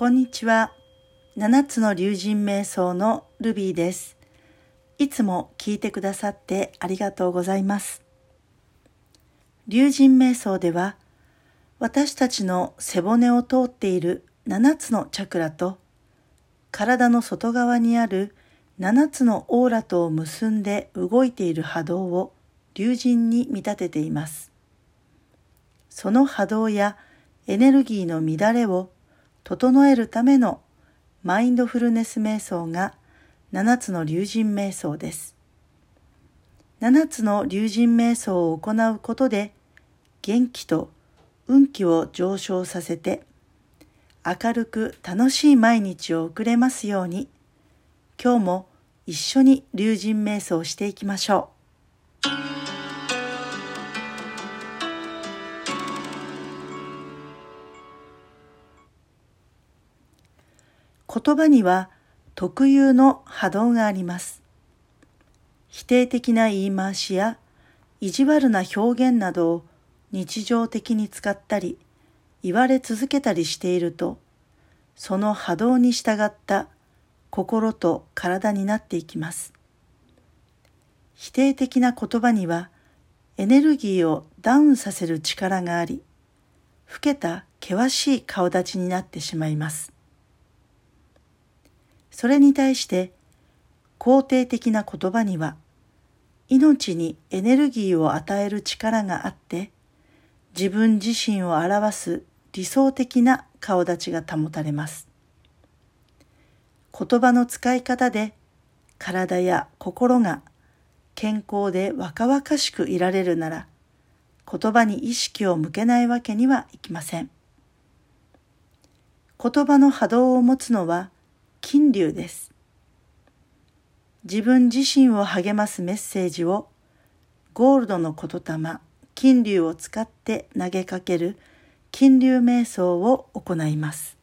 こんにちは。七つの竜神瞑想のルビーです。いつも聞いてくださってありがとうございます。竜神瞑想では、私たちの背骨を通っている七つのチャクラと、体の外側にある七つのオーラとを結んで動いている波動を竜神に見立てています。その波動やエネルギーの乱れを整えるためのマインドフルネス瞑想が七つの竜神瞑想です。七つの竜神瞑想を行うことで元気と運気を上昇させて明るく楽しい毎日を送れますように今日も一緒に竜神瞑想していきましょう。言葉には特有の波動があります。否定的な言い回しや意地悪な表現などを日常的に使ったり言われ続けたりしているとその波動に従った心と体になっていきます。否定的な言葉にはエネルギーをダウンさせる力があり、老けた険しい顔立ちになってしまいます。それに対して肯定的な言葉には命にエネルギーを与える力があって自分自身を表す理想的な顔立ちが保たれます。言葉の使い方で体や心が健康で若々しくいられるなら言葉に意識を向けないわけにはいきません。言葉の波動を持つのは金龍です。自分自身を励ますメッセージをゴールドの言霊金龍を使って投げかける金龍瞑想を行います。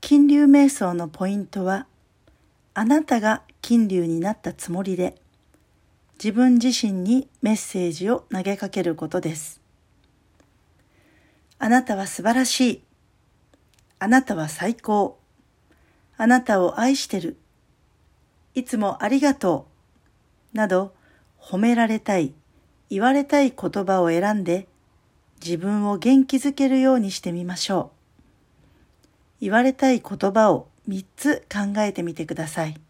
金龍瞑想のポイントはあなたが金龍になったつもりで自分自身にメッセージを投げかけることです。あなたは素晴らしい。あなたは最高。あなたを愛してる。いつもありがとう。など褒められたい、言われたい言葉を選んで自分を元気づけるようにしてみましょう。言われたい言葉を3つ考えてみてください。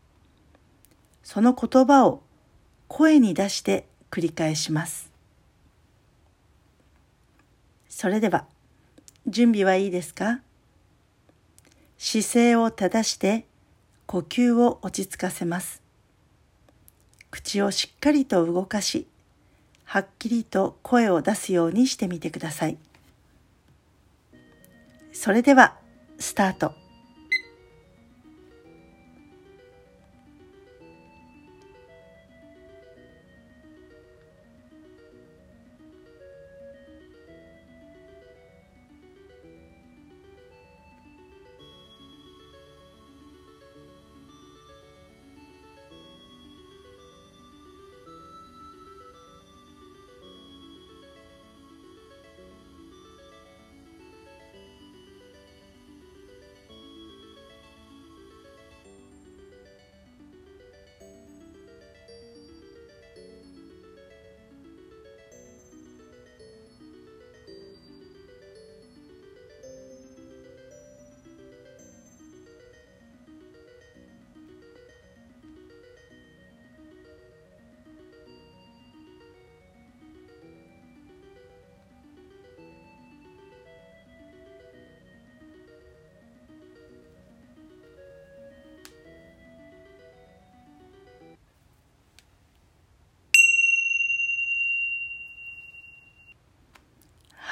その言葉を声に出して繰り返します。それでは、準備はいいですか？姿勢を正して呼吸を落ち着かせます。口をしっかりと動かし、はっきりと声を出すようにしてみてください。それでは、スタート。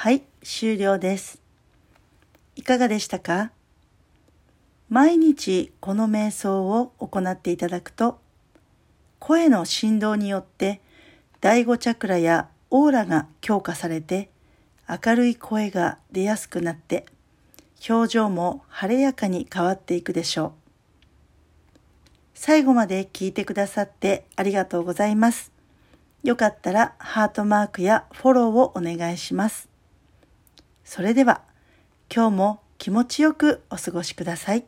はい、終了です。いかがでしたか？毎日この瞑想を行っていただくと、声の振動によって第5チャクラやオーラが強化されて、明るい声が出やすくなって、表情も晴れやかに変わっていくでしょう。最後まで聞いてくださってありがとうございます。よかったらハートマークやフォローをお願いします。それでは今日も気持ちよくお過ごしください。